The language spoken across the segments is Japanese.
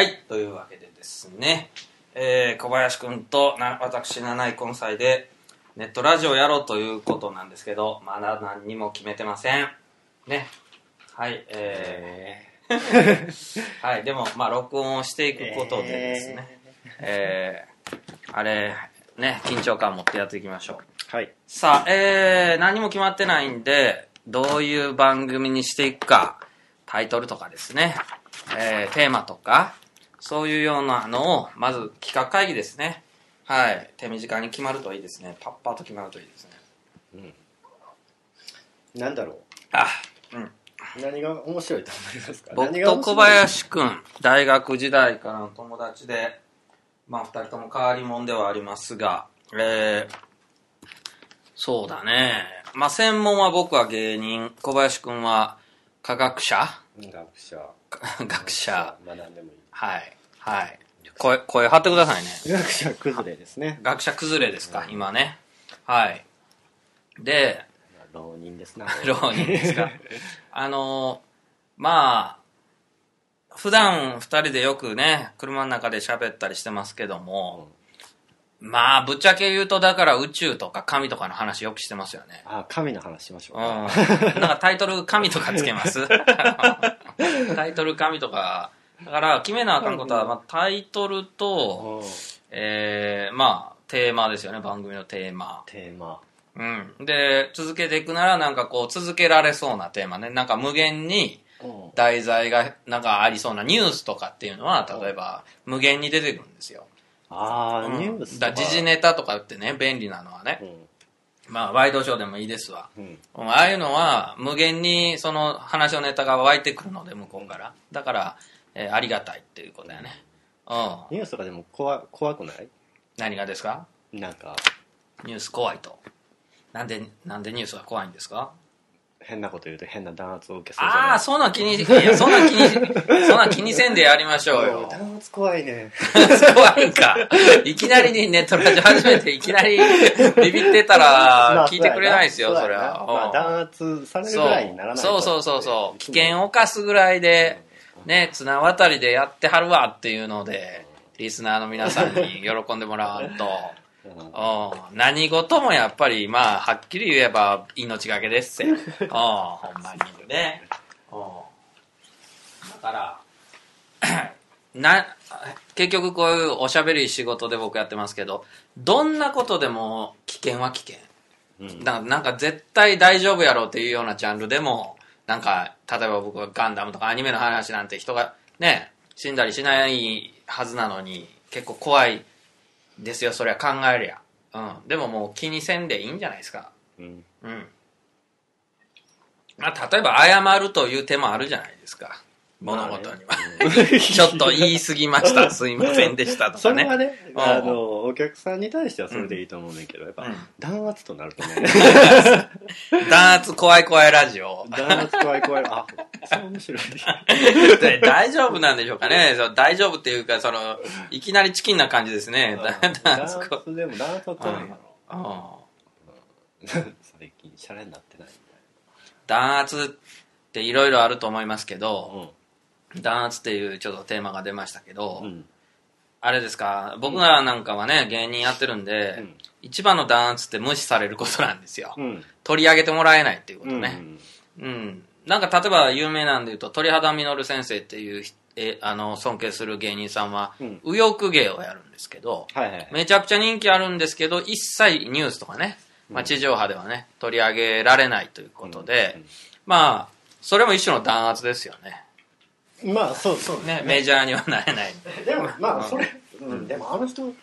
はい、というわけでですね、えー小林くんとな私、七井根菜でネットラジオやろうということなんですけど、まだ何にも決めてません。ね。はい、えーはい、でも、まあ、録音をしていくことでですね、えーあれ、ね、緊張感を持ってやっていきましょう。はいさあ、えー、何も決まってないんで、どういう番組にしていくか、タイトルとかですね、えー、テーマとか、そういうようなのを、まず企画会議ですね。はい。手短に決まるといいですね。パッパッと決まるといいですね。なんだろあ、うん。う何が面白いと思いますか？僕何が面白い？と小林くん、大学時代からの友達で、まあ二人とも変わり者ではありますが、えー、そうだね。まあ専門は僕は芸人、小林くんは科学者学者学者。まあ何でもいいはい。はい。声、声張ってくださいね。学者崩れですね学者崩れですか、今ね。はい。で、浪人ですな 浪人ですか。あのまあ、普段二人でよくね、車の中で喋ったりしてますけども、まあ、ぶっちゃけ言うと、だから宇宙とか神とかの話よくしてますよね。あ神の話しましょううん。かなんかタイトル神とかつけます？タイトル神とか。だから、決めなあかんことは、まあ、タイトルと、うんえー、まあ、テーマですよね、番組のテーマ。テーマうん。で、続けていくなら、なんかこう、続けられそうなテーマね。なんか無限にうん題材がなんかありそうなニュースとかっていうのは、例えば、無限に出てくるんですよ。ああうんニュースだ時事ネタとかってね、便利なのはねう。んまあ、ワイドショーでもいいですわ。うんうんああいうのは、無限にその話のネタが湧いてくるので、向こうから。だから、えーありがたいっていうことだよね。うん。ニュースとかでも怖怖くない？何がですか？なんかニュース怖いと。なんで、なんでニュースが怖いんですか？変なこと言うと変な弾圧を受けそうじゃない？ああ、そんなん気に、いや、そんなん気に、そんなん気にせんでやりましょうよ。弾圧怖いね怖いんか。いきなりにネットラジオ始めて、いきなりビビってたまあ、ら聞いてくれないですよ、それは。なまあうん弾圧されるぐそうらいにならないとそうそうそうそう。危険を冒すぐらいで、ね、綱渡りでやってはるわっていうので、リスナーの皆さんに喜んでもらわんと。う何事もやっぱり、まあ、はっきり言えば命がけですって。うん、ほんまにね。うんだから、な、結局こういうおしゃべり仕事で僕やってますけど、どんなことでも危険は危険。うんだからなんか絶対大丈夫やろうっていうようなジャンルでも、なんか、例えば僕はガンダムとかアニメの話なんて人がね、死んだりしないはずなのに、結構怖いですよ、それは考えりゃ。うん。でももう気にせんでいいんじゃないですか。うんうん。まあ、例えば謝るという手もあるじゃないですか。物事には。ちょっと言い過ぎました。すいませんでしたとそかね。れはね、うんあの、お客さんに対してはそれでいいと思うんだけど、やっぱうん、弾圧となるとね、弾圧怖い怖いラジオ。弾圧怖い怖い、あ、そう面白い。で大丈夫なんでしょうかね。そう大丈夫っていうか、その、いきなりチキンな感じですね。弾弾圧こ圧でも弾圧は怖いやうんろ。最近、シャレになってない弾圧っていろいろあると思いますけみど、弾圧っていうちょっとテーマが出ましたけど。うん。あれですか、僕らなんかはね、芸人やってるんで、うん一番の弾圧って無視されることなんですよ。うん。取り上げてもらえないっていうことうん。ね。うん。なんか例えば有名なんで言うと、鳥肌実先生っていうひえあの尊敬する芸人さんは、うん右翼芸をやるんですけど、はいはい。めちゃくちゃ人気あるんですけど、一切ニュースとかね、まあ、地上波ではね、取り上げられないということで、うんまあ、それも一種の弾圧ですよね。まあ、そうそう。ね、メジャーにはなれない。でも、まあ、それ、うん、でもあの人、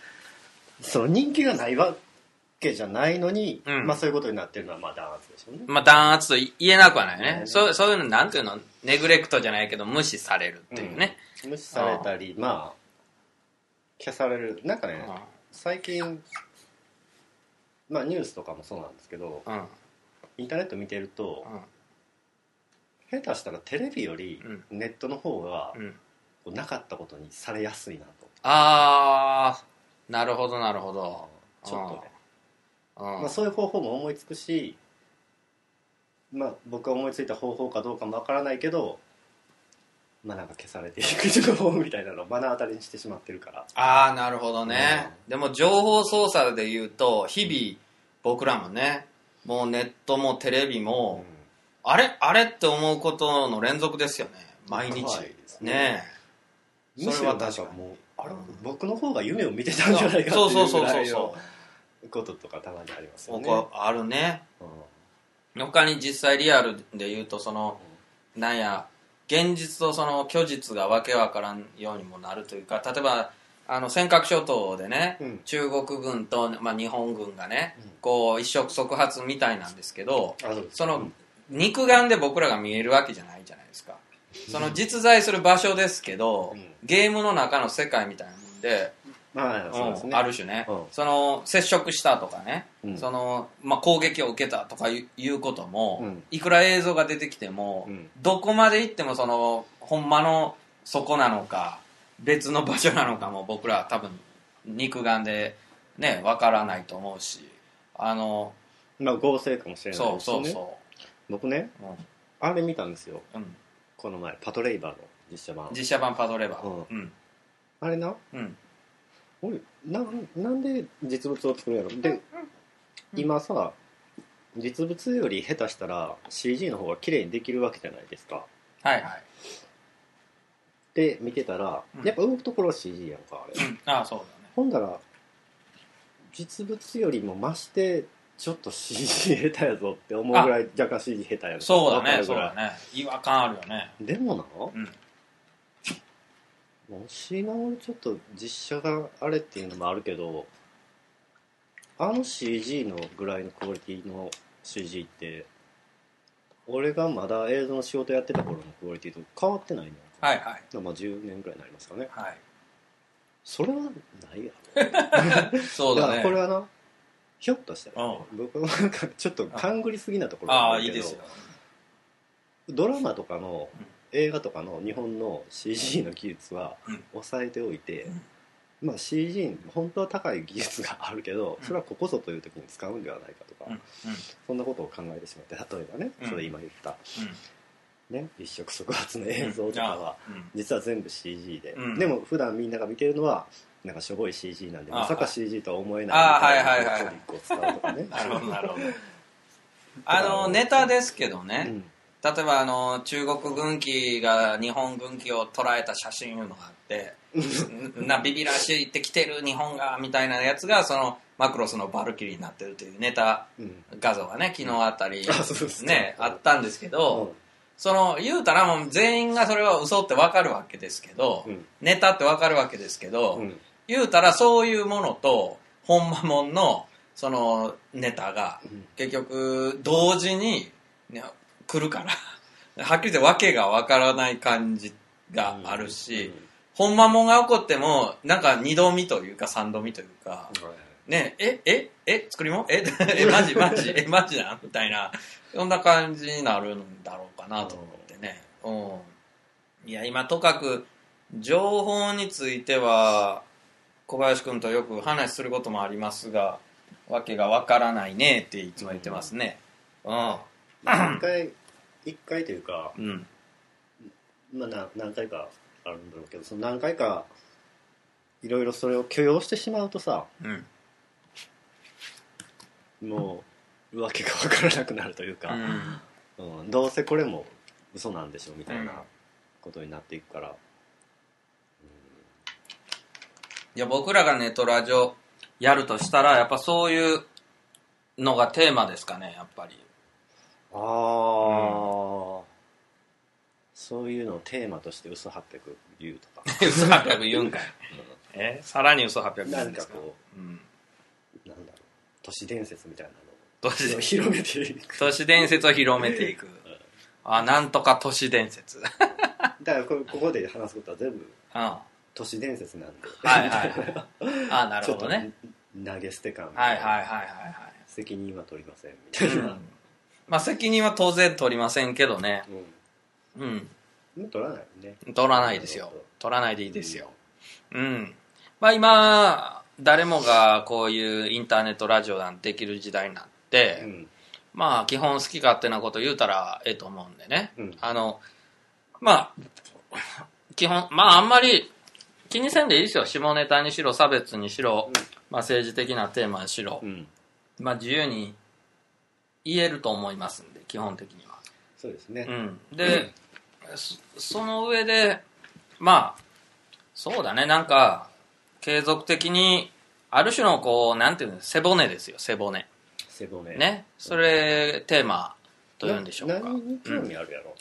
その人気がないわけじゃないのに、うんまあそういうことになってるのは、まあ弾圧でしょうね。まあ、弾圧と言えなくはないね。うんそうそういうの、なんていうの、ネグレクトじゃないけど、無視されるっていうね。無視されたり、まあ、消される。なんかね、最近、まあニュースとかもそうなんですけど、うん。うん。インターネット見てると、下手したらテレビよりうんネットの方がうん。こうなかったことにされやすいなと。あー、なるほど、なるほど。ちょっとね。うん。まあ、そういう方法も思いつくし、まあ、僕が思いついた方法かどうかもわからないけどまあなんか消されていく情報みたいなのを目の当たりにしてしまってるからああなるほどね、でも情報操作で言うと日々僕らもねもうネットもテレビも、あれあれって思うことの連続ですよね。毎日。ね。ねえ。むしろなんかもうあれ、僕の方が夢を見てたんじゃないかってそうそうそうそういうぐらいのそう。こととかたまにありますよね。あるね。うん。他に実際リアルで言うとそのなんや現実とその虚実がわけわからんようにもなるというか例えばあの尖閣諸島でね、うん。中国軍と、まあ、日本軍がね、うん。こう一触即発みたいなんですけどその、うん肉眼で僕らが見えるわけじゃないじゃないですか。その実在する場所ですけど、うん。ゲームの中の世界みたいなもんでまあそうですね、うんある種ね、うん。その接触したとかね、うん。そのまあ、攻撃を受けたとかいういうことも、うん。いくら映像が出てきても、うん。どこまで行ってもそのほんまの底なのか別の場所なのかも僕らは多分肉眼でねわからないと思うしあのまあ合成かもしれないそうですよね。そうそ僕ねう、あれ見たんですよ。うん。うん、この前パトレイバーの実写版。実写版パドレバー。ううん。あれな？うん。俺ななんで実物を作るんやろ？で今さ実物より下手したら CG の方が綺麗にできるわけじゃないですか。はいはい、で見てたら、うん。やっぱ動くところは CG やんかあれ、うん、ああそうだね。ほんだら実物よりも増してちょっと CG 下手やぞって思うぐらい若干 CG 下手やなそうだねそうだね。違和感あるよね。でもなうん。もしな俺ちょっと実写があれっていうのもあるけどあの CG のぐらいのクオリティの CG って俺がまだ映像の仕事やってた頃のクオリティと変わってないのはいはい。まあ10年ぐらいになりますかね。はい。それはないやろ。そうだね。からこれはなひょっとしたら、う僕はなんかちょっと勘ぐりすぎなところがああるけどドラマとかのうん。映画とかの日本の CG の技術はうん。抑えておいて、うん。まあ CG 本当は高い技術があるけどそれはここぞという時に使うんではないかとか、そんなことを考えてしまって例えばね、うん。それ今言った、うん。ね、一触即発の映像とかは、うん。実は全部 CG で、うん。でも普段みんなが見てるのはなんかしょぼい CG なんであまさかはい CG とは思えないあはいみたはいはい。トリックを使うとかね。なるほど。なるほどあのネタですけどね、うん。例えばあの中国軍機が日本軍機を捉えた写真いうのがあって なビビらしいって来てる日本がみたいなやつがそのマクロスのバルキリーになってるというネタうん。画像がね昨日あたり、ねあったんですけど、うん。その言うたらもう全員がそれは嘘ってわかるわけですけど、うん。ネタってわかるわけですけど、うん言うたらそういうものと本間もんのそのネタがうん。結局同時に、ね、来るから。はっきり言って訳がわからない感じがあるし、本間もんが起こってもなんか二度見というか三度見というか、ねえええ作りも ええマジマジえマジなん？みたいな。そんな感じになるんだろうかなと思ってね、うん、いや今とかく情報については小林君とよく話することもありますがわけがわからないねっていつも言ってますね。うん。一回一回というか、うん。まあ、な何回かあるんだろうけどその何回かいろいろそれを許容してしまうとさうん。もうわけが分からなくなるというか、うん。どうせこれも嘘なんでしょみたいうん。なことになっていくから、いや僕らがネットラジオやるとしたらやっぱそういうのがテーマですかねやっぱり。ああ、そういうのをテーマとして嘘800言うとか、嘘800言うんかい。え？さらに嘘800言うんですか？なんかこうん。うなんだろう。都市伝説みたいな都市のを広めていく。都市伝説を広めていく。あなんとか都市伝説。うんだからこここで話すことは全部は都市伝説なんで。いはいはい。あなるほどね。投げ捨て感はいはいはいはい責任は取りませんみたいな、ん、まあ責任は当然取りませんけどね。うん。うん、取らないよね。取らないですよ。取らないでいいですよ。うん。まあ今誰もがこういうインターネットラジオなんてできる時代になって、うん。まあ基本好き勝手なこと言うたらええと思うんでね、うん。あのまあ基本まああんまり気にせんでいいですよ。下ネタにしろ差別にしろ、まあ、政治的なテーマにしろ、うん。まあ自由に言えると思いますんで基本的には。そうですね。うん、で、そその上でまあそうだね。なんか継続的にある種のこうなんていうの背骨ですよ背骨。背骨。ね。それテーマというんでしょうか。な何に興味あるやろ？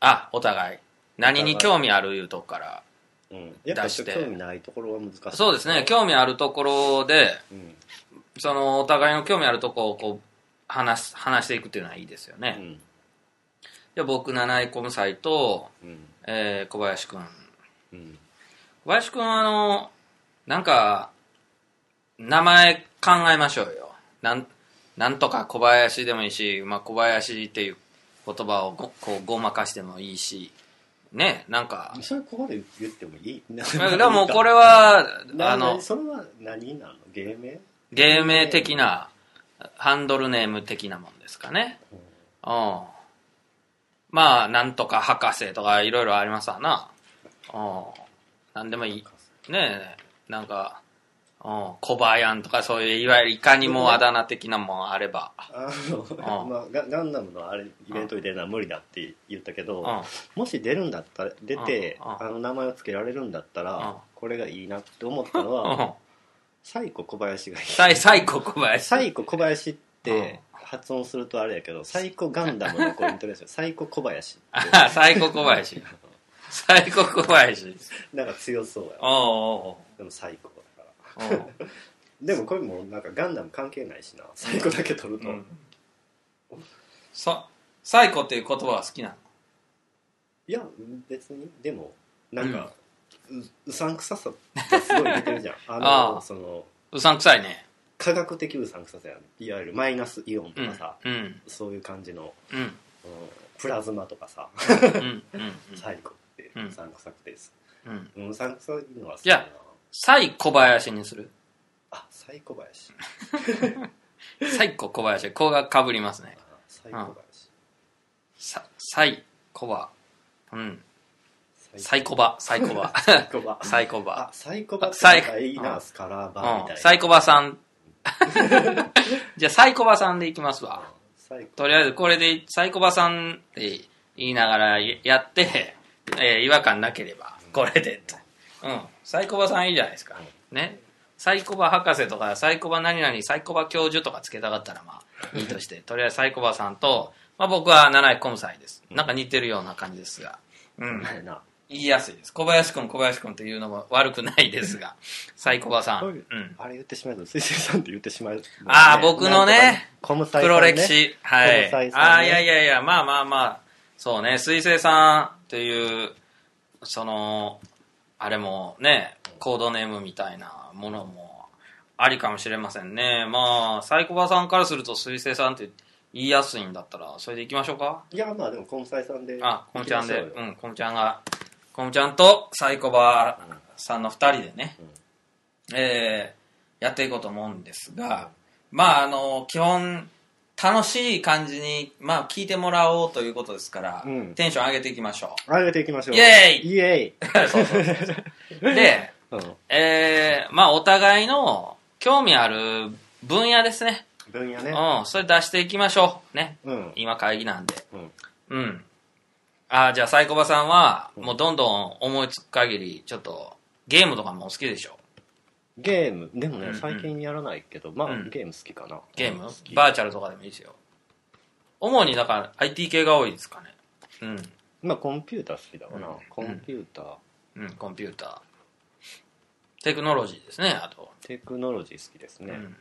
あお互い。何に興味あるいうとこからうん。やっぱ出して。興味ないところは難しい。そうですね。興味あるところでうん。そのお互いの興味あるところをこう話す話していくっていうのはいいですよね、うん。じゃあ僕七井コムサイと、うん。えー小林君うん。小林君はあのなんか名前考えましょうよ。なんなんとか小林でもいいし、まあ、小林っていう言葉をごこうごまかしてもいいしねなんか。それここで言ってもいい？でもこれはなあのそれは何なの？芸名？芸名的なハンドルネーム的なもんですかね。うん。まあなんとか博士とかいろいろありますわな。うん。なんでもいい。ねえなんかうん小林とかそういういわゆるいかにもあだ名的なもんあれば。あの、まあ、ガガンダムのあれイベントに出るのは無理だって言ったけど、うん。もし出るんだったら出て、うんうん。あの名前を付けられるんだったら、うん。これがいいなって思ったのうは、ん。サイコ小林がいい。サイサイコ小林。サイコ小林っうん。て発音するとあれやけどサイコガンダムのこうイントネーションサイコ小林って。あ サイコ小林。サイコ小林。なんか強そうやわ。おうでもサイコでもこれもなんかガンダム関係ないしな。サイコだけ取ると、うん。さサイコっていう言葉は好きなの？いや別に。でもなんか、ううさんくささがすごい出てるじゃん。あのああ。そのうさんくさいね。科学的うさんくささやん。いわゆるマイナスイオンとうんかさ、うん。そういう感じの、うん。うんプラズマとかさ、うん。うん。サイコってうんうさんくさくて。です、うん。うん、うさんくさいのは好きいやサイ小林にする。あサイコ林 サイコ小林。子がかぶりますね。あサイコ林さサイコバ。うん。ササイコバ。サイコバ。イコバ。サイコバ。あサイコバサイなんかいいなスカラーバーみたいな、うん。サイコバさん。じゃあサイコバさんでいきますわ。とりあえずこれでサイコバさんって言いながらやって、えー違和感なければこれで。とうん。サイコバさんいいじゃないですか。ね。サイコバ博士とかサイコバ何々サイコバ教授とかつけたかったらまあ いいとして。とりあえずサイコバさんと、まあ、僕は七井コムサイですなんか似てるような感じですが。うん。言いやすいです。小林君小林君っていうのも悪くないですが。サイコバさん、うん、あれ言ってしまうと水星さんって言ってしまう、あー僕のねコムサイさんね。黒歴史、はい、ね。ああいやいやいや。まあまあまあ。そうね。水星さんっていうそのあれもねコードネームみたいなものもありかもしれませんね。まあサイコバさんからすると水星さんって言いやすいんだったらそれでいきましょうか？いやまあでもコムサイさんで。あコムちゃんで。うんコムちゃんがコムちゃんとサイコバさんの2人でね、えーやっていこうと思うんですが、まああの基本楽しい感じに、まあ、聞いてもらおうということですから、うん。テンション上げていきましょ上げていきましょう。イエーイ！イエうそうそうそうそう。で、ーイ、うん、えーまあお互いの興味ある分野ですね。分野ね。うん。それ出していきましょう。ね。うん。今会議なんで。うん。うん。あじゃあサイコバさんはうん。もうどんどん思いつく限りちょっとゲームとかもお好きでしょゲームでもね、うんうん。最近やらないけどまあ、うん。ゲーム好きかな。ゲーム？好き。バーチャルとかでもいいですよ。主にだから IT 系が多いですかね。うん。まあコンピューター好きだわな、うん。コンピューター、うん、コンピューター。テクノロジーですね、あと。テクノロジー好きですね、うん。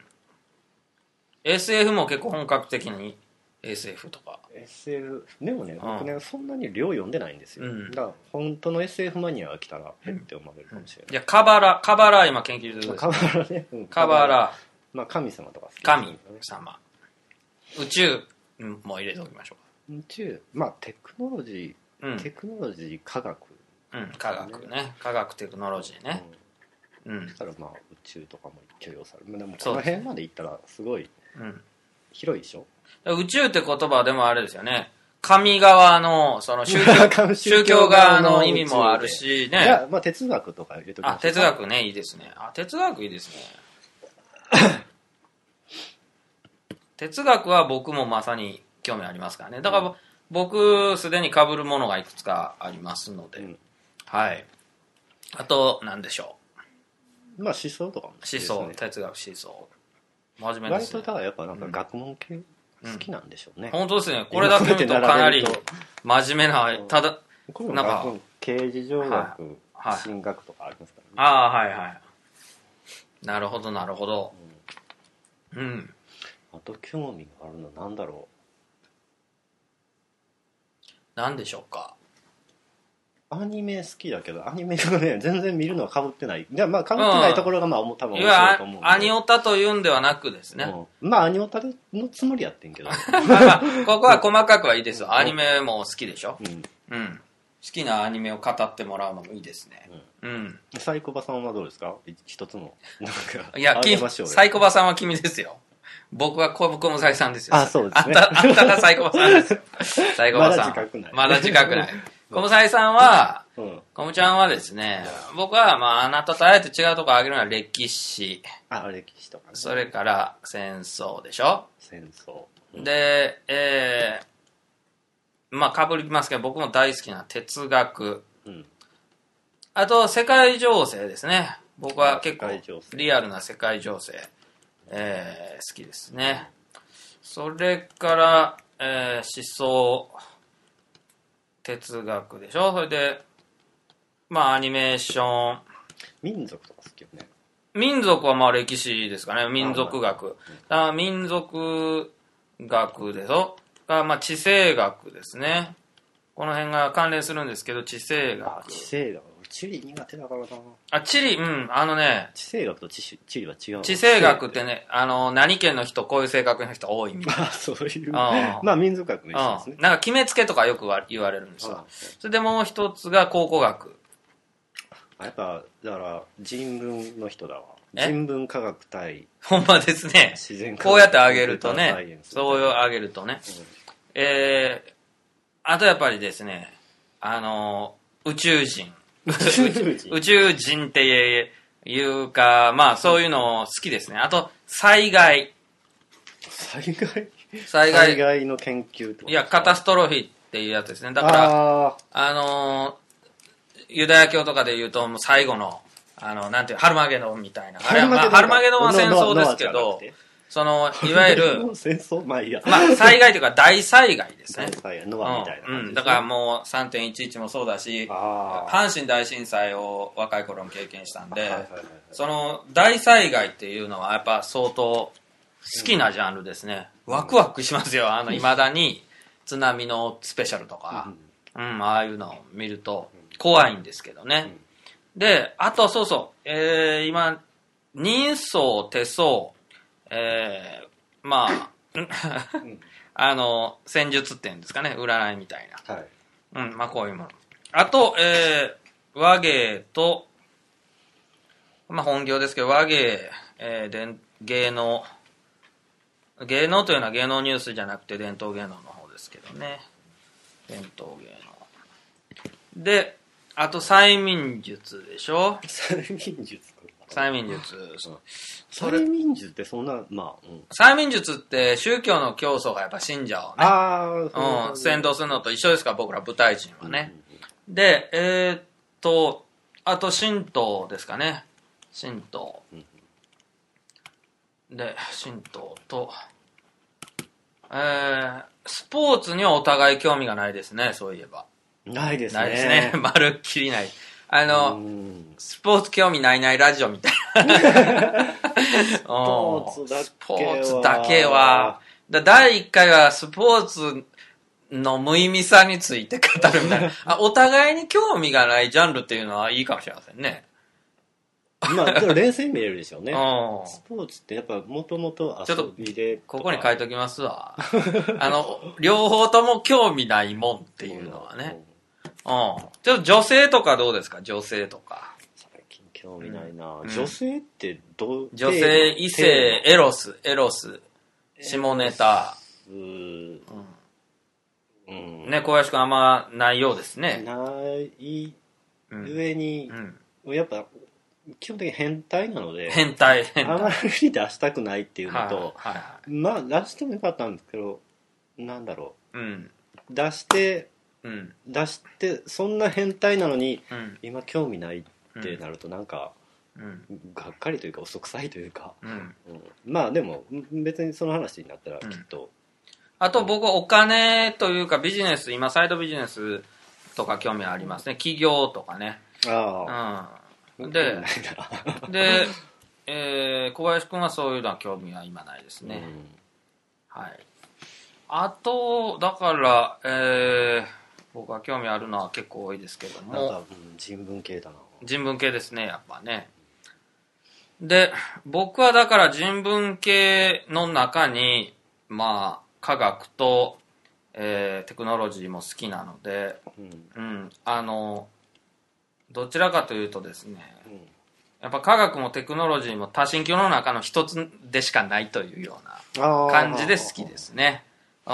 SF も結構本格的に SF とか。SF でもねん僕ねそんなに量読んでないんですよ、うんだから本当の SF マニアが来たらへって思われるかもしれない、いや、カバラ、カバラ今研究中です。カバラね、うん カバラ、まあ神様とか好き神様。宇宙も入れておきましょ宇宙まあテクノロジう。うんー、。テクノロジー科学、うん、科学ね。科学テクノロジーね。うんうんだ。からまあ宇宙とかも許容されるでもこの辺まで行ったらすごいうん。広いでしょ？宇宙って言葉はでもあれですよね。神側の、その宗教、宗教側の意味もあるしね。じゃあ、まあ、哲学とか入れときましょうあ、か哲学ね、いいですね。あ、哲学いいですね。哲学は僕もまさに興味ありますからね。だから、僕、すでに被るものがいくつかありますので。うんはい。あと、なんでしょまあ、思想とかもね思想、哲学思想。真面目ですね割とだ。からやっぱなんか学問系好きなんでしょうね。本当ですね。これだけ見るとかなり真面目な、ただ、なんか刑事上学、はい進学とかありますからね。ああ、はいはい。なるほど、なるほど。うん。あと興味があるのなんだろなんでしょうか？う。アニメ好きだけど、アニメがね、全然見るのは被ってない。いや、まあ被ってないところがまあ、多分面白いと思うんで。アニオタというんではなくですね。うんまあ、アニオタのつもりやってんけど。まあまあここは細かくはいいですよ。アニメも好きでしょ。うん。うん。好きなアニメを語ってもらうのもいいですね。うん。サイコバさんはどうですか？一つの。いや、サイコバさんは君ですよ。僕は小小さいさんですよ。あそうですねあんた、あんたがサイコバさんですよ。サイコバさん。まだ自覚ないまだ自覚ない。小さいさんは、うん。コムちゃんはですね、僕は、まあ、あなたとあえて違うとこ挙げるのは歴史、あ、歴史とかね。それから戦争でしょ？戦争。で、えー、まあ、かぶりますけど、僕も大好きな哲学、うん。あと、世界情勢ですね。僕は結構リアルな世界情勢、えー好きですね。それから、えー思想、哲学でしょ？それで、まあ、アニメーション、民族とか好きよね。民族はまあ歴史ですかね。民族学。だから民族学でしょ？が、まあ地政学ですね。この辺が関連するんですけど、地政あ、学。地政学。地理苦手だからな。あ、地理、うん、あのね、地政学と地理地理は違うの？地政学ってね、あの、何県の人、こういう性格の人多いみたい あ、そういう。まあ、民族学も一緒な。ですねうん。。なんか決めつけとかよくわ言われるんですよあ。それでもう一つが考古学。あやっぱ、だから、人文の人だわ。え？人文科学対ほんまですね。自然科学こうやってあげるとねそういうあげるとね。えー、あとやっぱりですね、あの、宇宙人。宇宙人っていうか、まあそういうの好きですね。あと、災害。災害？災害。災害の研究とかいや、カタストロフィーっていうやつですね。だから、ああのーユダヤ教とかで言うと、もう最後の、あの、なんていう、ハルマゲドンみたいな。あれは、まあ、ハルマゲドンは戦争ですけど、その、いわゆる、戦争？まあいいや。まあ、災害というか大災害ですね。災害ノアみたいなうん。うん、だからもう3.11もそうだし、阪神大震災を若い頃に経験したんで、はいはいはいはい。その大災害っていうのはやっぱ相当好きなジャンルですね。ワクワクしますよ。あの、未だに津波のスペシャルとか、うん、ああいうのを見ると怖いんですけどね。で、あとそうそう、えー、今、人相、手相、えー、まあ、あの、戦術っていうんですかね、占いみたいな。はいうん、まあこういうもの。あと、えー、和芸と、まあ本業ですけど、和芸、えー、伝芸能、芸能というのは芸能ニュースじゃなくて伝統芸能の方ですけどね。伝統芸能。で、あと催眠術でしょ？催眠術催眠術。催眠術ってそんなまあ、うん、催眠術って宗教の教祖がやっぱ信者をね、ああうん、先導するのと一緒ですから、僕ら舞台人はね。で、えーっと、あと神道ですかね。神道。で、神道と、えー、スポーツにはお互い興味がないですね、そういえば。ないですねないですね。まるっきりない。あの、うんスポーツ興味ないないラジオみたいな。ス スポーツだけはスポーツだけは、だ第1回はスポーツの無意味さについて語るみたいな。あお互いに興味がないジャンルっていうのはいいかもしれませんね。まあでも冷静に見れるでしょうね うんスポーツってやっぱもともとちょっと遊びでここに書いておきますわ。あの、両方とも興味ないもんっていうのはね。うん。ちょっと女性とかどうですか？女性とか。最近興味ないな、うん女性ってどう？女性、異性、エロス、エロス、下ネタ。うーうんね、小林くんあんまないようですね。ないうん。上にう、ん、やっぱ基本的に変態なので変態、変態。あまり出したくないっていうのはいと、はいはまあ出してもよかったんですけどなんだろい。うん。う出してうん。出してそんな変態なのにうん。今興味ないってなるとなんか、うん。がっかりというか嘘くさいというか、うん。うんまあでもん別にその話になったらきっと、あと僕お金というかビジネス、今サイドビジネスとか興味ありますね。企業とかね。ああ、うん。で で、えー、小林くんはそういうのは興味は今ないですね。はい。あと、だから、えー、僕は興味あるのは結構多いですけどうん、なんか、も、うん人文系だな人文系ですね、やっぱね。で、僕はだから人文系の中に、まあ、科学と、えーテクノロジーも好きなので、うんうん、あの、どちらかというとですね、うんやっぱ科学もテクノロジーも多神教の中の一つでしかないというような感じで好きですね。うん。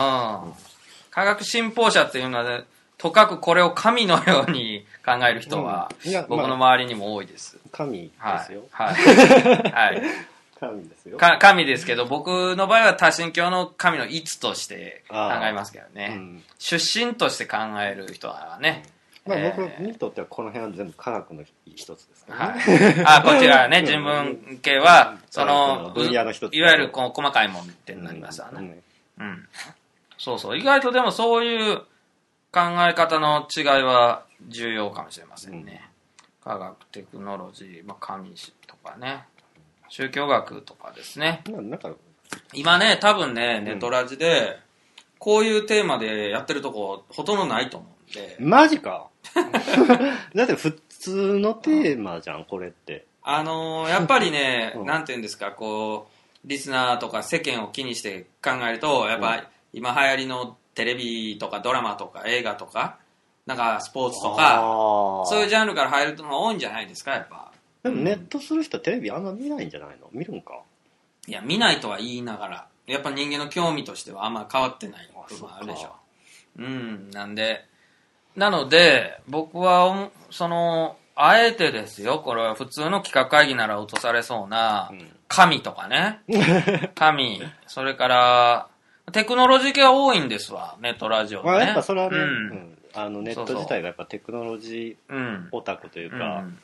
科学信奉者っていうのはね、とかくこれを神のように考える人は、僕のま周りにも多いです。神ではいすよ、。はい。はい。神ですよか神ですけど、僕の場合は多神教の神の一として考えますけどね。うん出身として考える人はね。まあ、えー僕にとってはこの辺は全部科学の一つですからはね、い。あ、こちらはね、人文系は、そのの、分野の一ついわゆるこう細かいもんってなりますわね。うんうん。そうそう。意外とでもそういう考え方の違いは重要かもしれませんね。科学、テクノロジー、まあ、神とかね。宗教学とかですね。まあなんか。今ね、多分ね、ネトラジで、こういうテーマでやってるとこほとんどないと思うんで、マジか。だって普通のテーマじゃんこれって。あのーやっぱりね、うん。なんていうんですか、こう、リスナーとか世間を気にして考えると、やっぱ、今流行りのテレビとかドラマとか映画とか、なんかスポーツとか、そういううジャンルから入るのが多いんじゃないですか、やっぱ。でもネットする人はテレビあんま見ないんじゃないの？見るんか？いや、見ないとは言いながら、やっぱ人間の興味としてはあんま変わってない部分あるでしょ。そっか。うん、なんで、なので、僕はお、その、あえてですよ、これは普通の企画会議なら落とされそうな、うん。神とかね。神、それから、テクノロジー系は多いんですわ、ネットラジオね。まあやっぱそれはね、ううん。んあのネット自体がやっぱテクノロジーうん。オタクといううか、ん。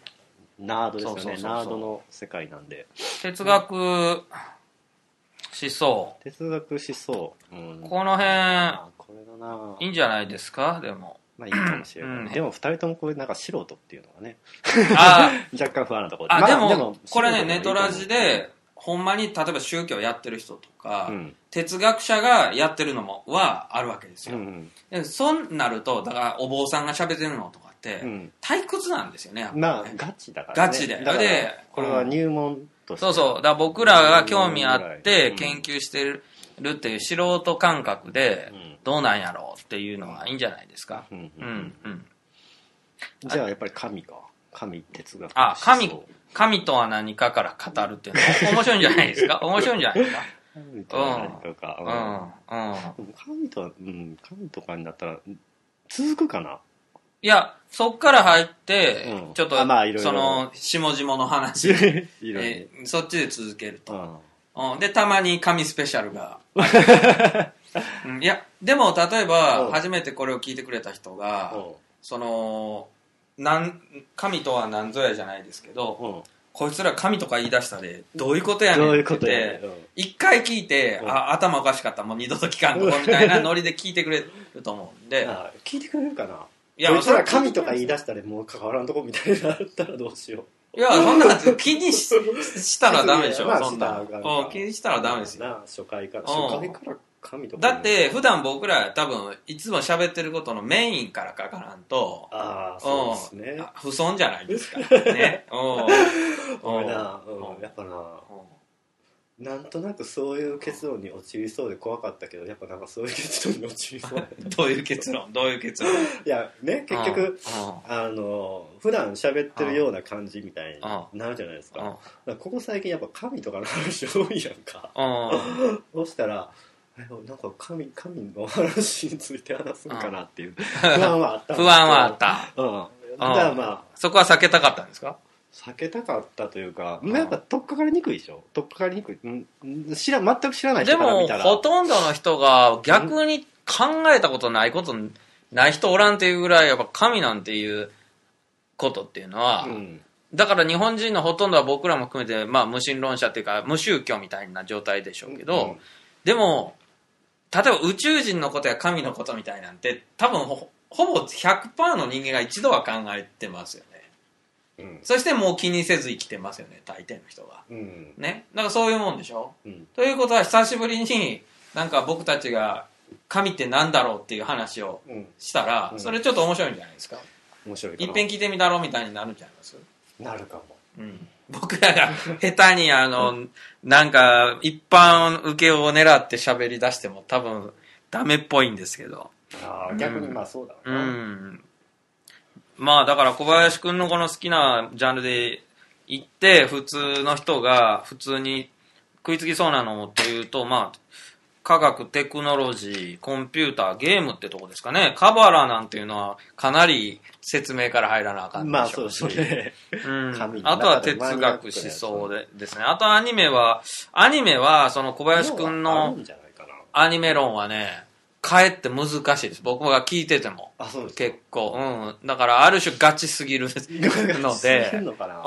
ナードですよね。そうそうそうそう。ナードの世界なんで。哲学、思想、哲学思想、うん、この辺、あこれだな。いいんじゃないですか、でも。まあいいかもしれない、うん。でも二人ともこれなんか素人っていうのがね。あ。若干不安なところ。あ、までも、これね、ネトラジで、ほんまに、例えば宗教やってる人とか、うん。哲学者がやってるのも、はあるわけですよ。うんでそうなると、だから、お坊さんが喋ってるのとかって、うん。退屈なんですよね、ね。まあガチだから、ね、ガチで。でこれは入門として、そうそう。だから僕らが興味あっうてん。研究してるっていう素人感覚でうん。どうなんやろうっていうのがいいんじゃないですか。うん。うんうん。じゃあやっぱり神か神哲学あ、神神とは何かから語るっていうのは面白いんじゃないですか？面白いんじゃないですか？神とは何かか、うん。うん。うん。神とは、うん、神とかになったら続くかな？いや、そっから入ってう、ん。ちょっとあまあいろいろ。その、下々の話、えーそっちで続けると。うん。うん、で、たまに神スペシャルが。うん。いや、でも、例えうば、ん。初めてこれを聞いてくれた人が、うん。その、なん、神とは何ぞやじゃないですけど、うん。こいつら神とか言い出したで、どういうことやねんって言って一回聞いて、うん。あ、頭おかしかった、もう二度と聞かんとこみたいな ノリで聞いてくれると思うんで、あ聞いてくれるかな？いいやこいつら神とか言い出したらもう関わらんとこみたいになったらどうしよう。いや、そんなの気にししたらダメでしょ、まあそんな。気にしたらダメですよ。な初回からうん初回から神とか。だって、普段僕ら多分、いつも喋ってることのメインからかからんと、ああそうですね。不損じゃないですか。ね。うん。俺な、うんうん、やっぱななんとなくそういう結論に陥りそうで怖かったけどやっぱなんかそういう結論に陥りそう。や どういう結論？どういう結論？いやね結局、うん。あの普段喋ってるような感じみたいにうなるじゃないですか,、ここ最近やっぱ神とかの話多いやんか。うん。そしたらえなんか神神の話について話すんかなっていう。不安はあった。不安はあった。うん。だからまあそこは避けたかったんですか？避けたかったというか、まあやっぱ取っかかりにくいでしょ。取っかかりにくい。うん知ら全く知らないでも人から見たら。ほとんどの人が逆に考えたことないことない人おらんっていうぐらいやっぱ神なんていうことっていうのは、うん。だから日本人のほとんどは僕らも含めて、まあ、無神論者っていうか無宗教みたいな状態でしょうけど、うんでも例えば宇宙人のことや神のことみたいなんて多分ほほぼ100%の人間が一度は考えてますよね。うん。そしてもう気にせず生きてますよね大抵の人がうん。ね。だからそういうもんでしょ？うん。ということは久しぶりになんか僕たちが神ってなんだろうっていう話をうん。したら、うん。それちょっと面白いんじゃないですか。面白いかな。いっぺん聞いてみたろみたいになるんじゃないですなるかも。うん僕らが下手にあの、なんか一般受けを狙って喋り出しても多分ダメっぽいんですけど。うんああ逆にまあそうだうわな、ん。まあだから小林くんのこの好きなジャンルで行って普通の人が普通に食いつきそうなのっていうと、まあ、科学、テクノロジー、コンピューター、ゲームってとこですかね。カバラなんていうのはかなり説明から入らなあかんでしょまあそうですねうんあとは哲学思想でですね。あとアニメは、アニメは、その小林くんあのアニメ論はね、かえって難しいです。僕が聞いてても。あそうです結構。うん。だから、ある種ガチすぎるの知で、うん。るのかな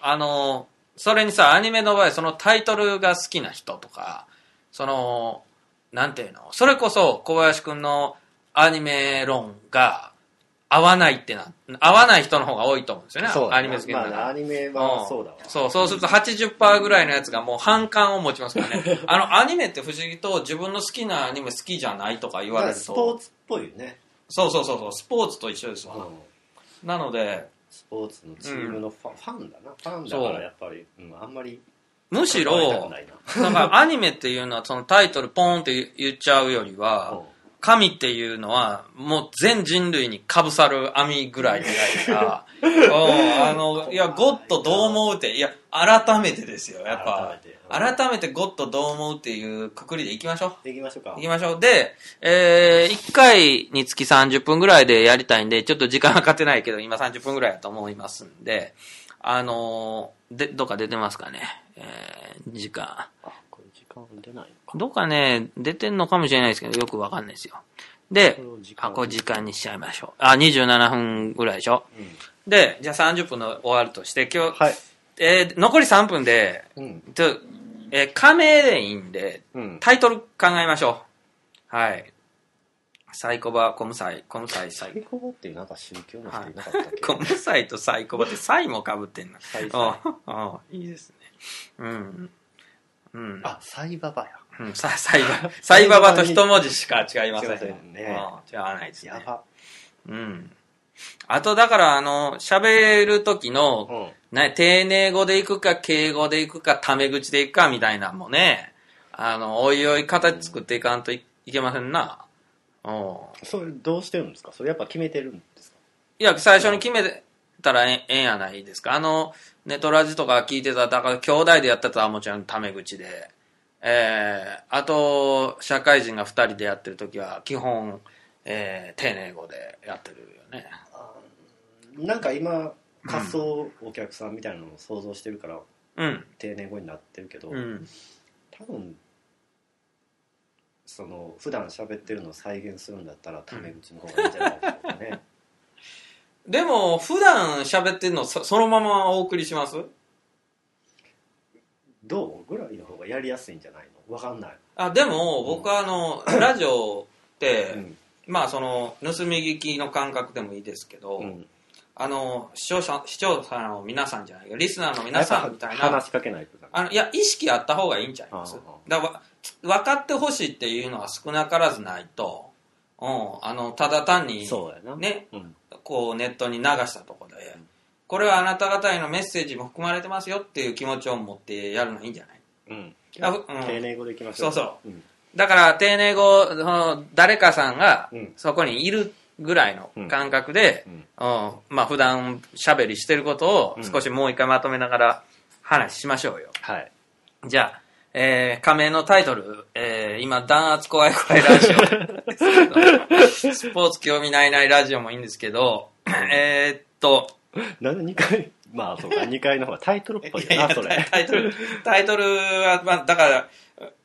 あの、それにさ、アニメの場合、そのタイトルが好きな人とか、その、なんていうの？それこそ小林くんのアニメ論が合わないってな、合わない人の方が多いと思うんですよね。アニメ好きなまあ、アニメはそうだわ、そう、そうすると80%ぐらいのやつがもう反感を持ちますからね。あの、アニメって不思議と自分の好きなアニメ好きじゃないとか言われるスポーと。ツっぽいよね、そうそうそうそう、スポーツと一緒ですわ。うん。なので、スポーツのチームのファ,、ファンだな。ファンだからやっぱり、うん、あんまりむしろないな。だからアニメっていうのはそのタイトルポーンって言っちゃうよりは、神っていうのはもう全人類にかぶさる網ぐらいじゃないかうんあのいやゴッドどう思うっていや改めてですよやっぱ。改改めてゴッドどう思うっていうくくりでいきましょう。行きましょうか。行きましょう。で、えー、1回につき30分ぐらいでやりたいんでちょっと時間はかってないけど今30分ぐらいだと思いますんであのーでどっか出てますかねえー、時間あこれ時間出ないのかどっかね、出てんのかもしれないですけど、よくわかんないですよ。でこれを時、間あ、これ時間にしちゃいましょう。あ、27分ぐらいでしょ。で、じゃあ30分の終わるとして、今日、はいえー残り3分で、うんちょえー仮名でいいんで、うんタイトル考えましょう。はい。サイコバ、コムサイ、コムサイ、サイサイコボっていうなんか宗教の人いなかったっけ、コムサイとサイコバってサイもかぶってんな。サイああ、いいですね。うん。うん。あサイババやうん、さ、サイババ、サイババと一文字しか違いません。ねうん違わないですね。やばうん。あと、だから、あの、喋る時の、うんね、丁寧語で行くか、敬語で行くか、タメ口で行くか、みたいなのもね、あの、おいおい形作っていかんといいけませんな。うん。それどうしてるんですか？それやっぱ決めてるんですか？いや、最初に決めたらええんやないですか。あの、ネトラジとか聞いてた、だから兄弟でやってたらもちろんタメ口で。えー、あと、社会人が二人でやってる時は、基本、えー、丁寧語でやってるよね。なんか今仮想お客さんみたいなのを想像してるからうん。丁寧語になってるけど、うん。多分その普段喋ってるのを再現するんだったらタメ口の方がいいんじゃないでしょうかね、でも、普段喋ってるのそそのままお送りします？どうぐらいの方がやりやすいんじゃないの？わかんない、あ、でも、僕はあの、ラジオって、うん。まあ、その、盗み聞きの感覚でもいいですけど、うん、あの、視聴者、視聴者の皆さんじゃないけど、リスナーの皆さんみたいな、話しかけないとあの、いや、意識あった方がいいんちゃいます？だから、分かってほしいっていうのは少なからずないと、うん、あの、ただ単に、ね、うん。こう、ネットに流したところで、これはあなた方へのメッセージも含まれてますよっていう気持ちを持ってやるのいいんじゃない？うん。丁寧語でいきましょう。そうそう。ん。だから、丁寧語、その誰かさんがうん。そこにいるぐらいの感覚で、うん。うん。まあ普段喋りしてることを少しもう一回まとめながら話しましょうよ。はい。じゃあ、えー、仮名のタイトル、えー、今、弾圧怖い怖いラジオ。スポーツ興味ないないラジオもいいんですけど、えー、っと、なんで2回？まあそうか。2回の方がタイトルっぽいなそれ。タイトル、タイトルは、まあ、だから、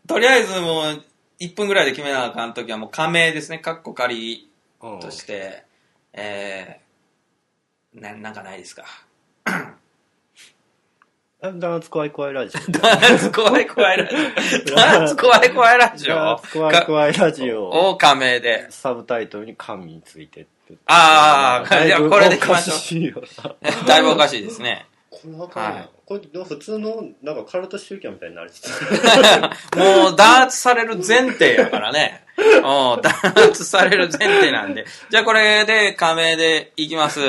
とりあえずもう、1分ぐらいで決めなあかんときはもう仮名ですね、カッコ仮うんとして、えー、な、なんかないですか？弾圧怖い怖いラジオ弾圧怖い怖いラジオ。弾圧怖い怖いラジオ 弾圧怖い怖いラジオを仮名で。サブタイトルに神についてってあーじゃあこれでいきましょうおかしいよなだいぶおかしいですね。これわかんない、はいこれ普通のなんかカルト宗教みたいになる もう弾圧される前提やからね。うん弾圧される前提なんで。じゃあこれで仮名でいきます。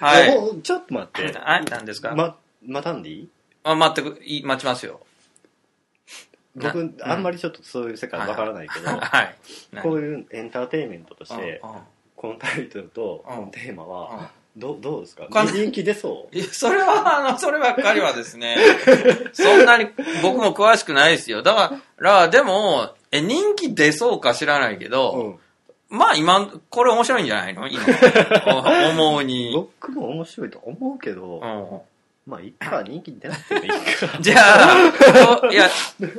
はい。おちょっと待ってはい、何ですか、ま待たんでいい？あ待ってく、い待ちますよ。僕なあんまりちょっとそういう世界わからないけど、はい。こういうエンターテインメントとしてうん。うんこのタイトルとうん。このテーマうん。はどどうですか？人気出そう？いや、それは、あの、そればっかりはですね、そんなに僕も詳しくないですよ。だから、でも、え、人気出そうか知らないけど、まあ今、これ面白いんじゃないの？今、お 思うに。僕も面白いと思うけど、うんまあいっか人気出なくてもいい。か じゃあ、いや、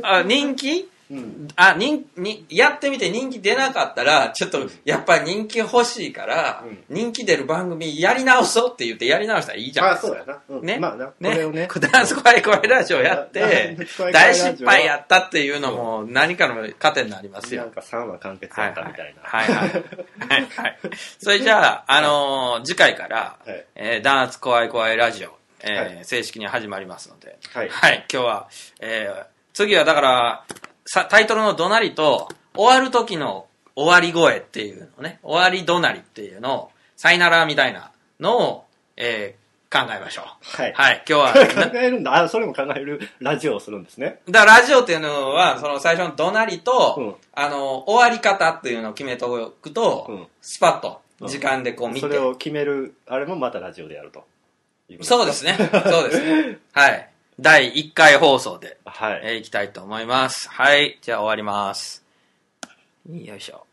あ人気？うん。あ、人、に、やってみて人気出なかったら、ちょっと、やっぱり人気欲しいから、うん。人気出る番組やり直そうって言ってやり直したらいいじゃん。あそうやな、うん。ね？まあな。こね、れをね。ダンス怖い怖いラジオやって大失敗やったっていうのも何かの糧になりますよ。なんか3話完結はいはいやったみたいな。はいはい。はいはい。それじゃあ、あのー次回から、はい。えー、弾圧怖い怖いラジオ、えーはい。正式に始まりますので、はい。はい、今日は、えー次はだから、さタイトルの怒鳴りと、終わる時の終わり声っていうのね、終わり怒鳴りっていうのを、さいならみたいなのを、えー考えましょう。はい。はい、今日は、考えるんだ。あそれも考えるラジオをするんですね。だからラジオっていうのは、その最初の怒鳴りと、うん。あの、終わり方っていうのを決めておくと、うん。スパッとうん時間でこう見て、それを決めるあれもまたラジオでやるとそうですね。そうですね。はい。第1回放送で、はいえーいきたいと思います。はい。じゃあ終わります。よいしょ。